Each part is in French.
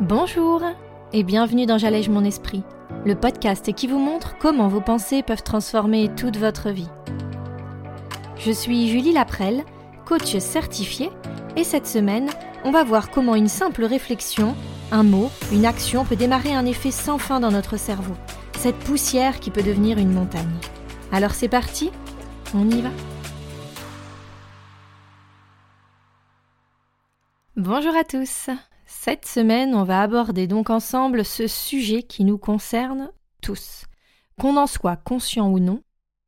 Bonjour et bienvenue dans J'allège mon esprit, le podcast qui vous montre comment vos pensées peuvent transformer toute votre vie. Je suis Julie Laprelle, coach certifiée, et cette semaine, on va voir comment une simple réflexion, un mot, une action peut démarrer un effet sans fin dans notre cerveau, cette poussière qui peut devenir une montagne. Alors c'est parti, on y va Bonjour à tous cette semaine, on va aborder donc ensemble ce sujet qui nous concerne tous. Qu'on en soit conscient ou non,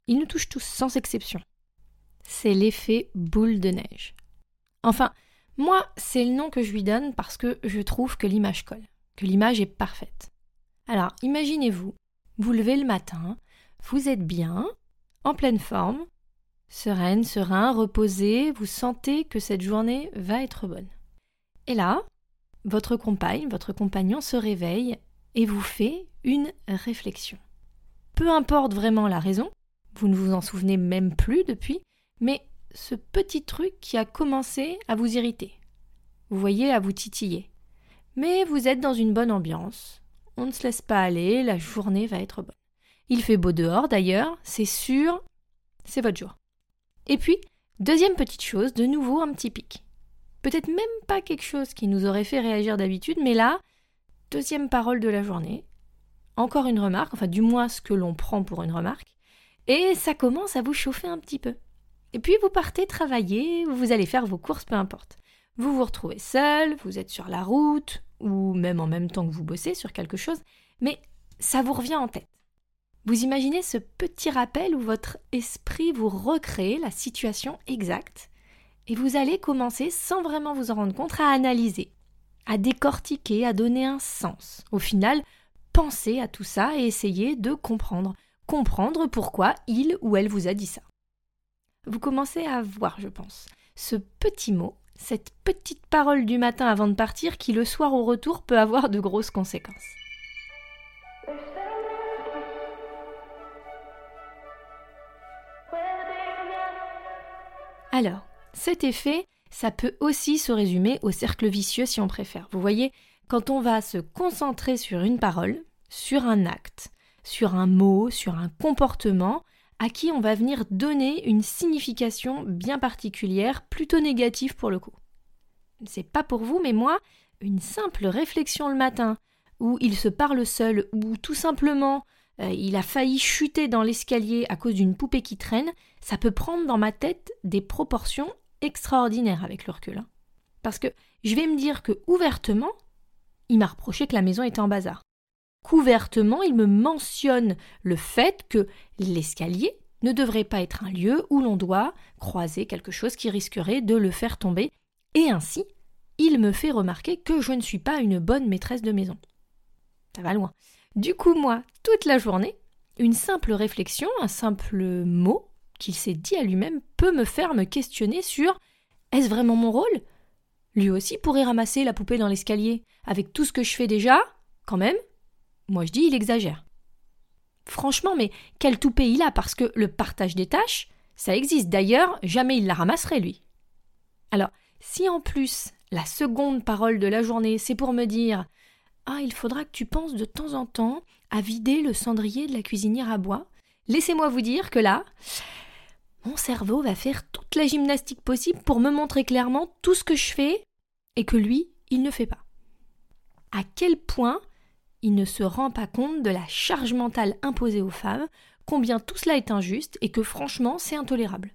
il nous touche tous sans exception. C'est l'effet boule de neige. Enfin, moi, c'est le nom que je lui donne parce que je trouve que l'image colle, que l'image est parfaite. Alors, imaginez-vous, vous levez le matin, vous êtes bien, en pleine forme, sereine, serein, reposé, vous sentez que cette journée va être bonne. Et là, votre compagne, votre compagnon se réveille et vous fait une réflexion. Peu importe vraiment la raison, vous ne vous en souvenez même plus depuis, mais ce petit truc qui a commencé à vous irriter. Vous voyez, à vous titiller. Mais vous êtes dans une bonne ambiance. On ne se laisse pas aller, la journée va être bonne. Il fait beau dehors d'ailleurs, c'est sûr, c'est votre jour. Et puis, deuxième petite chose, de nouveau un petit pic. Peut-être même pas quelque chose qui nous aurait fait réagir d'habitude, mais là, deuxième parole de la journée, encore une remarque, enfin du moins ce que l'on prend pour une remarque, et ça commence à vous chauffer un petit peu. Et puis vous partez travailler, vous allez faire vos courses, peu importe. Vous vous retrouvez seul, vous êtes sur la route, ou même en même temps que vous bossez sur quelque chose, mais ça vous revient en tête. Vous imaginez ce petit rappel où votre esprit vous recrée la situation exacte et vous allez commencer, sans vraiment vous en rendre compte, à analyser, à décortiquer, à donner un sens. Au final, pensez à tout ça et essayez de comprendre. Comprendre pourquoi il ou elle vous a dit ça. Vous commencez à voir, je pense, ce petit mot, cette petite parole du matin avant de partir qui le soir au retour peut avoir de grosses conséquences. Alors, cet effet, ça peut aussi se résumer au cercle vicieux si on préfère. Vous voyez, quand on va se concentrer sur une parole, sur un acte, sur un mot, sur un comportement, à qui on va venir donner une signification bien particulière, plutôt négative pour le coup. C'est pas pour vous, mais moi, une simple réflexion le matin, où il se parle seul, ou tout simplement euh, il a failli chuter dans l'escalier à cause d'une poupée qui traîne, ça peut prendre dans ma tête des proportions extraordinaire avec le recul. Hein. Parce que je vais me dire que ouvertement, il m'a reproché que la maison était en bazar. Qu'ouvertement, il me mentionne le fait que l'escalier ne devrait pas être un lieu où l'on doit croiser quelque chose qui risquerait de le faire tomber, et ainsi, il me fait remarquer que je ne suis pas une bonne maîtresse de maison. Ça va loin. Du coup, moi, toute la journée, une simple réflexion, un simple mot, qu'il s'est dit à lui-même peut me faire me questionner sur est-ce vraiment mon rôle? Lui aussi pourrait ramasser la poupée dans l'escalier. Avec tout ce que je fais déjà, quand même, moi je dis il exagère. Franchement, mais quel toupée il a parce que le partage des tâches, ça existe. D'ailleurs, jamais il la ramasserait lui. Alors, si en plus la seconde parole de la journée, c'est pour me dire Ah, il faudra que tu penses de temps en temps à vider le cendrier de la cuisinière à bois, laissez-moi vous dire que là, mon cerveau va faire toute la gymnastique possible pour me montrer clairement tout ce que je fais et que lui, il ne fait pas. À quel point il ne se rend pas compte de la charge mentale imposée aux femmes, combien tout cela est injuste et que franchement c'est intolérable.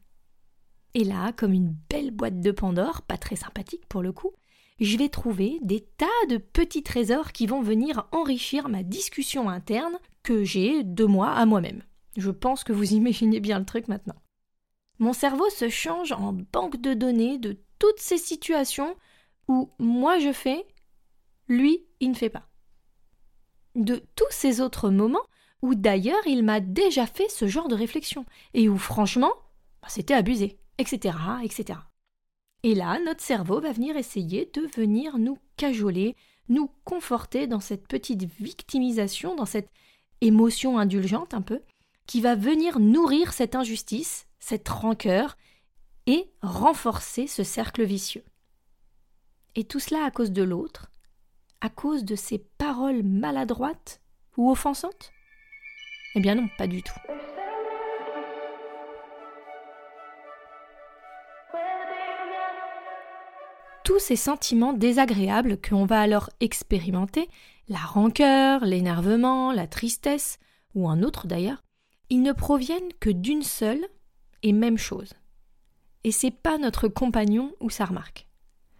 Et là, comme une belle boîte de Pandore, pas très sympathique pour le coup, je vais trouver des tas de petits trésors qui vont venir enrichir ma discussion interne que j'ai de moi à moi-même. Je pense que vous imaginez bien le truc maintenant. Mon cerveau se change en banque de données de toutes ces situations où moi je fais, lui il ne fait pas. De tous ces autres moments où d'ailleurs il m'a déjà fait ce genre de réflexion et où franchement bah, c'était abusé, etc., etc. Et là, notre cerveau va venir essayer de venir nous cajoler, nous conforter dans cette petite victimisation, dans cette émotion indulgente un peu, qui va venir nourrir cette injustice, cette rancœur et renforcer ce cercle vicieux. Et tout cela à cause de l'autre, à cause de ces paroles maladroites ou offensantes? Eh bien non, pas du tout. Tous ces sentiments désagréables que l'on va alors expérimenter, la rancœur, l'énervement, la tristesse, ou un autre d'ailleurs, ils ne proviennent que d'une seule et même chose. Et c'est pas notre compagnon ou sa remarque.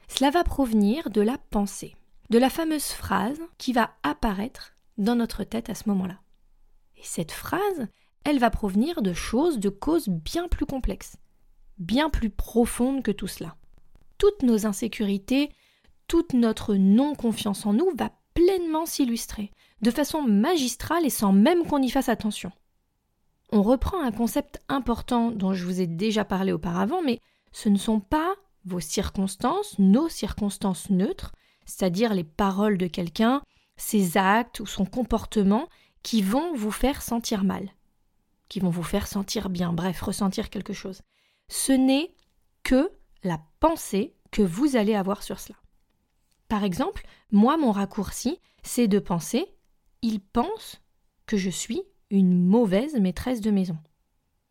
Cela va provenir de la pensée, de la fameuse phrase qui va apparaître dans notre tête à ce moment-là. Et cette phrase, elle va provenir de choses, de causes bien plus complexes, bien plus profondes que tout cela. Toutes nos insécurités, toute notre non-confiance en nous va pleinement s'illustrer, de façon magistrale et sans même qu'on y fasse attention. On reprend un concept important dont je vous ai déjà parlé auparavant, mais ce ne sont pas vos circonstances, nos circonstances neutres, c'est-à-dire les paroles de quelqu'un, ses actes ou son comportement qui vont vous faire sentir mal, qui vont vous faire sentir bien, bref, ressentir quelque chose. Ce n'est que la pensée que vous allez avoir sur cela. Par exemple, moi, mon raccourci, c'est de penser il pense que je suis une mauvaise maîtresse de maison.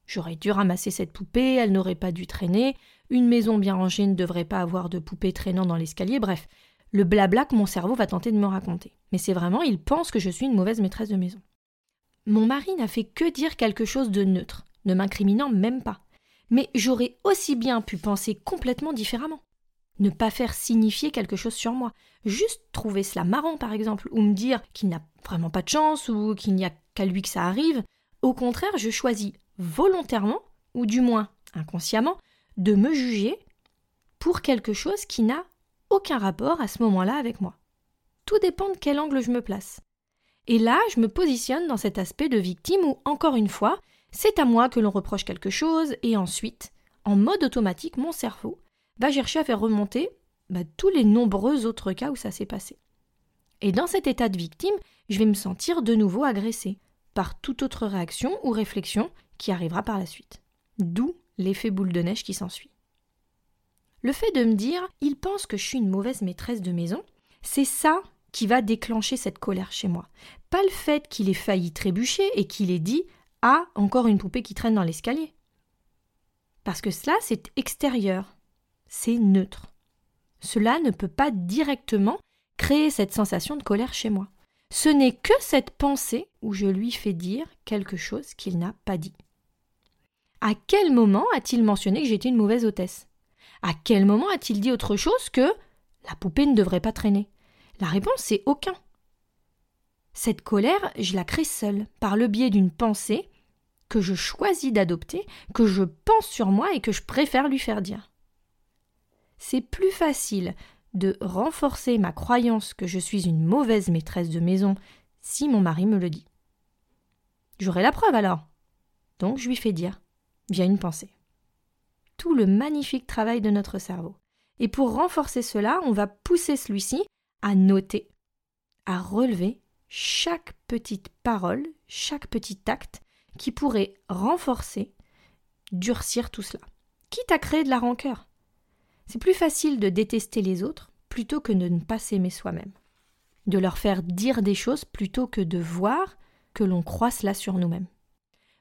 J'aurais dû ramasser cette poupée, elle n'aurait pas dû traîner, une maison bien rangée ne devrait pas avoir de poupée traînant dans l'escalier, bref, le blabla que mon cerveau va tenter de me raconter. Mais c'est vraiment, il pense que je suis une mauvaise maîtresse de maison. Mon mari n'a fait que dire quelque chose de neutre, ne m'incriminant même pas. Mais j'aurais aussi bien pu penser complètement différemment. Ne pas faire signifier quelque chose sur moi. Juste trouver cela marrant, par exemple, ou me dire qu'il n'a vraiment pas de chance, ou qu'il n'y a lui que ça arrive. Au contraire, je choisis volontairement, ou du moins inconsciemment, de me juger pour quelque chose qui n'a aucun rapport à ce moment-là avec moi. Tout dépend de quel angle je me place. Et là, je me positionne dans cet aspect de victime où, encore une fois, c'est à moi que l'on reproche quelque chose, et ensuite, en mode automatique, mon cerveau va chercher à faire remonter bah, tous les nombreux autres cas où ça s'est passé. Et dans cet état de victime, je vais me sentir de nouveau agressé par toute autre réaction ou réflexion qui arrivera par la suite. D'où l'effet boule de neige qui s'ensuit. Le fait de me dire il pense que je suis une mauvaise maîtresse de maison, c'est ça qui va déclencher cette colère chez moi. Pas le fait qu'il ait failli trébucher et qu'il ait dit Ah, encore une poupée qui traîne dans l'escalier. Parce que cela, c'est extérieur, c'est neutre. Cela ne peut pas directement créer cette sensation de colère chez moi. Ce n'est que cette pensée où je lui fais dire quelque chose qu'il n'a pas dit. À quel moment a-t-il mentionné que j'étais une mauvaise hôtesse? À quel moment a-t-il dit autre chose que la poupée ne devrait pas traîner La réponse est aucun. Cette colère, je la crée seule, par le biais d'une pensée que je choisis d'adopter, que je pense sur moi et que je préfère lui faire dire. C'est plus facile de renforcer ma croyance que je suis une mauvaise maîtresse de maison si mon mari me le dit. J'aurai la preuve alors. Donc je lui fais dire via une pensée. Tout le magnifique travail de notre cerveau. Et pour renforcer cela, on va pousser celui-ci à noter, à relever chaque petite parole, chaque petit acte qui pourrait renforcer, durcir tout cela, quitte à créer de la rancœur. C'est plus facile de détester les autres plutôt que de ne pas s'aimer soi-même, de leur faire dire des choses plutôt que de voir que l'on croit cela sur nous-mêmes.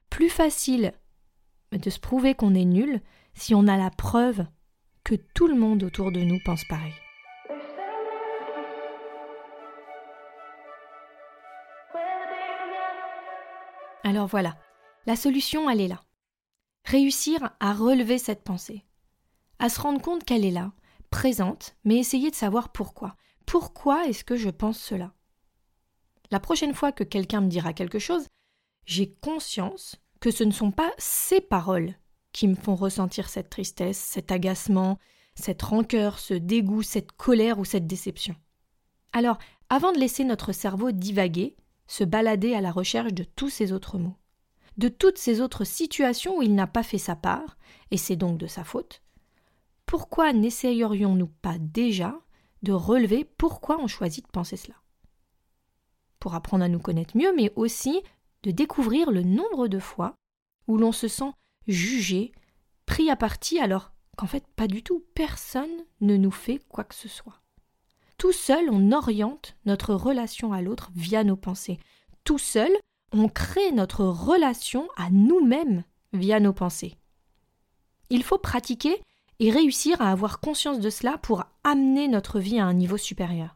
Plus facile de se prouver qu'on est nul si on a la preuve que tout le monde autour de nous pense pareil. Alors voilà, la solution, elle est là. Réussir à relever cette pensée, à se rendre compte qu'elle est là, présente, mais essayer de savoir pourquoi. Pourquoi est-ce que je pense cela? La prochaine fois que quelqu'un me dira quelque chose, j'ai conscience que ce ne sont pas ces paroles qui me font ressentir cette tristesse, cet agacement, cette rancœur, ce dégoût, cette colère ou cette déception. Alors, avant de laisser notre cerveau divaguer, se balader à la recherche de tous ces autres mots, de toutes ces autres situations où il n'a pas fait sa part, et c'est donc de sa faute, pourquoi n'essayerions-nous pas déjà de relever pourquoi on choisit de penser cela? Pour apprendre à nous connaître mieux, mais aussi de découvrir le nombre de fois où l'on se sent jugé, pris à partie alors qu'en fait pas du tout, personne ne nous fait quoi que ce soit. Tout seul, on oriente notre relation à l'autre via nos pensées. Tout seul, on crée notre relation à nous-mêmes via nos pensées. Il faut pratiquer et réussir à avoir conscience de cela pour amener notre vie à un niveau supérieur.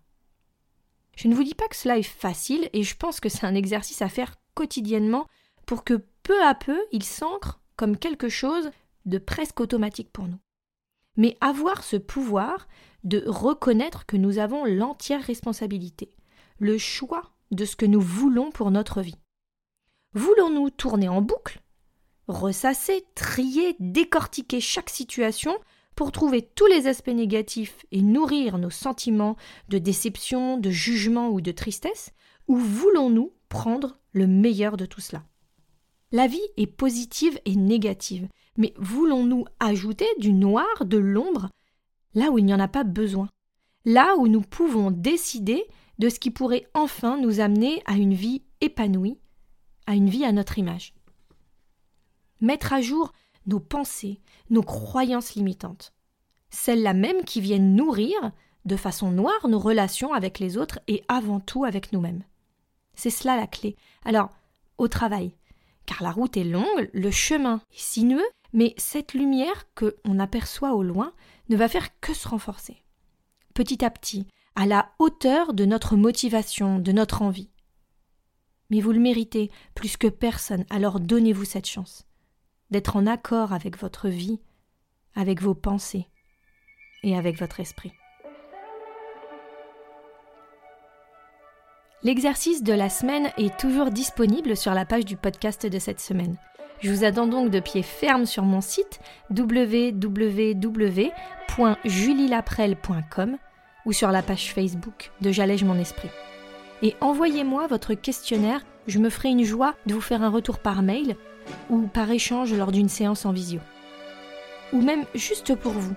Je ne vous dis pas que cela est facile et je pense que c'est un exercice à faire quotidiennement pour que peu à peu il s'ancre comme quelque chose de presque automatique pour nous. Mais avoir ce pouvoir de reconnaître que nous avons l'entière responsabilité, le choix de ce que nous voulons pour notre vie. Voulons-nous tourner en boucle, ressasser, trier, décortiquer chaque situation pour trouver tous les aspects négatifs et nourrir nos sentiments de déception, de jugement ou de tristesse, ou voulons-nous prendre le meilleur de tout cela? La vie est positive et négative, mais voulons-nous ajouter du noir, de l'ombre, là où il n'y en a pas besoin? Là où nous pouvons décider de ce qui pourrait enfin nous amener à une vie épanouie, à une vie à notre image. Mettre à jour nos pensées, nos croyances limitantes. Celles-là même qui viennent nourrir de façon noire nos relations avec les autres et avant tout avec nous-mêmes. C'est cela la clé. Alors, au travail, car la route est longue, le chemin est sinueux, mais cette lumière que on aperçoit au loin ne va faire que se renforcer. Petit à petit, à la hauteur de notre motivation, de notre envie. Mais vous le méritez plus que personne, alors donnez-vous cette chance d'être en accord avec votre vie, avec vos pensées et avec votre esprit. L'exercice de la semaine est toujours disponible sur la page du podcast de cette semaine. Je vous attends donc de pied ferme sur mon site www.julielaprel.com ou sur la page Facebook de J'allège mon esprit. Et envoyez-moi votre questionnaire, je me ferai une joie de vous faire un retour par mail ou par échange lors d'une séance en visio. Ou même juste pour vous.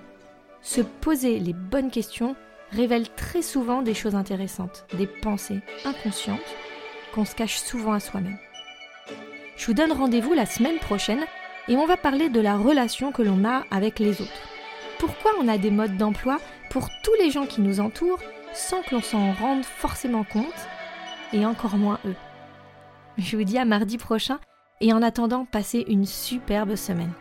Se poser les bonnes questions révèle très souvent des choses intéressantes, des pensées inconscientes qu'on se cache souvent à soi-même. Je vous donne rendez-vous la semaine prochaine et on va parler de la relation que l'on a avec les autres. Pourquoi on a des modes d'emploi pour tous les gens qui nous entourent sans que l'on s'en rende forcément compte et encore moins eux? Je vous dis à mardi prochain et en attendant, passez une superbe semaine.